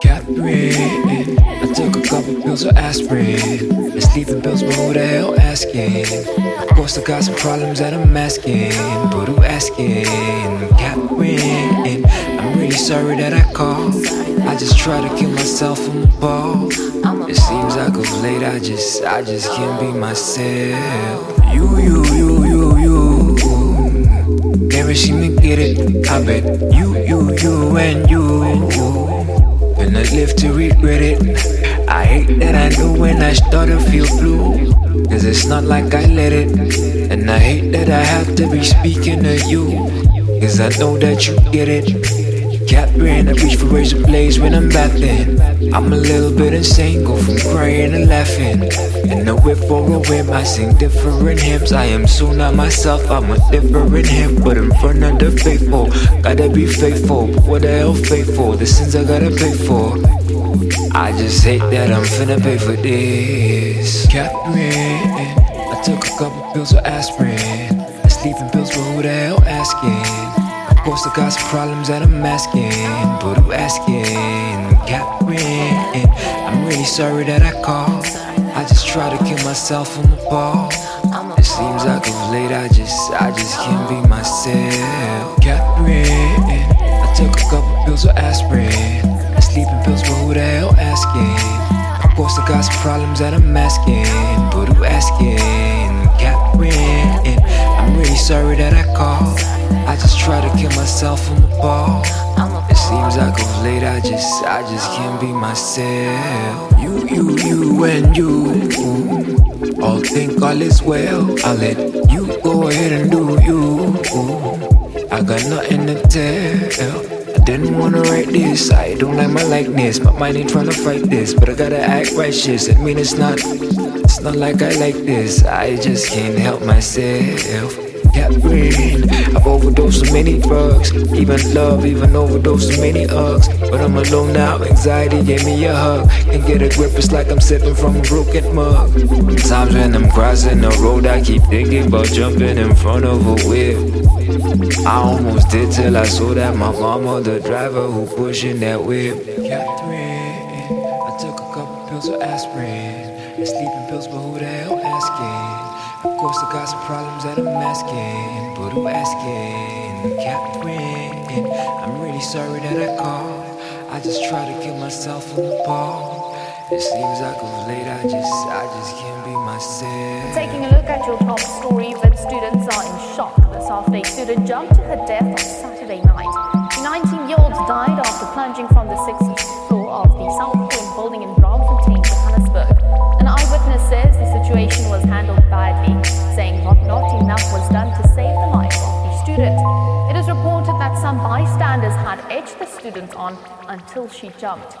Catherine, I took a couple pills of aspirin. And sleeping pills, but who the hell asking? Of course, I got some problems that I'm asking. But who asking? Catherine, I'm really sorry that I called. I just try to kill myself from the ball. It seems like of late I just, I just can't be myself. You, you, you, you, you. Never see me get it. I bet you, you, and you, and you. And I live to regret it. I hate that I knew when I started to feel blue. Cause it's not like I let it. And I hate that I have to be speaking to you. Cause I know that you get it. Catherine, I reach for razor blades when I'm bathing. I'm a little bit insane, go from crying to laughing. And the whip for a whim, I sing different hymns. I am so not myself, I'm a different him. But in front of the faithful, gotta be faithful. But what the hell faithful? The sins I gotta pay for. I just hate that I'm finna pay for this. Catherine, I took a couple pills of aspirin. Sleeping pills, but who the hell asking? Of course, I got some problems that I'm asking, but who asking? Sorry that I called. I just try to kill myself on the ball. It seems like of late I just, I just can't be myself. Catherine, I took a couple pills of aspirin, and sleeping pills, but who the hell asking? Of course, I got some problems that I'm asking, but who asking? Catherine, I'm really sorry that I called. I just try to kill myself from the ball. Seems like of late I just, I just can't be myself. You, you, you, and you. All think all is well. I'll let you go ahead and do you. I got nothing to tell. I didn't wanna write this. I don't like my likeness. My mind ain't trying to fight this, but I gotta act righteous. I mean, it's not, it's not like I like this. I just can't help myself. Catherine, I've overdosed many drugs, even love, even overdosed so many hugs. But I'm alone now, anxiety gave me a hug. Can't get a grip, it's like I'm sipping from a broken mug. Times when I'm crossing the road, I keep thinking about jumping in front of a whip. I almost did till I saw that my mama, the driver who pushing that whip. Took a couple pills of aspirin and sleeping pills, but who the hell asking? Of course, I got some problems that I'm asking, but who asking? Catherine, I'm really sorry that I called. I just try to kill myself on the ball. It seems like of late I just, I just can't be myself. Taking a look at your top story, but students are in shock. This after student jumped to her death on Saturday night. The 19-year-old died after plunging from the sixth floor of the South Building in Braamfontein, Johannesburg. An eyewitness says the situation was handled badly, saying not, not enough was done to save the life of the student. It is reported that some bystanders had edged the student on until she jumped.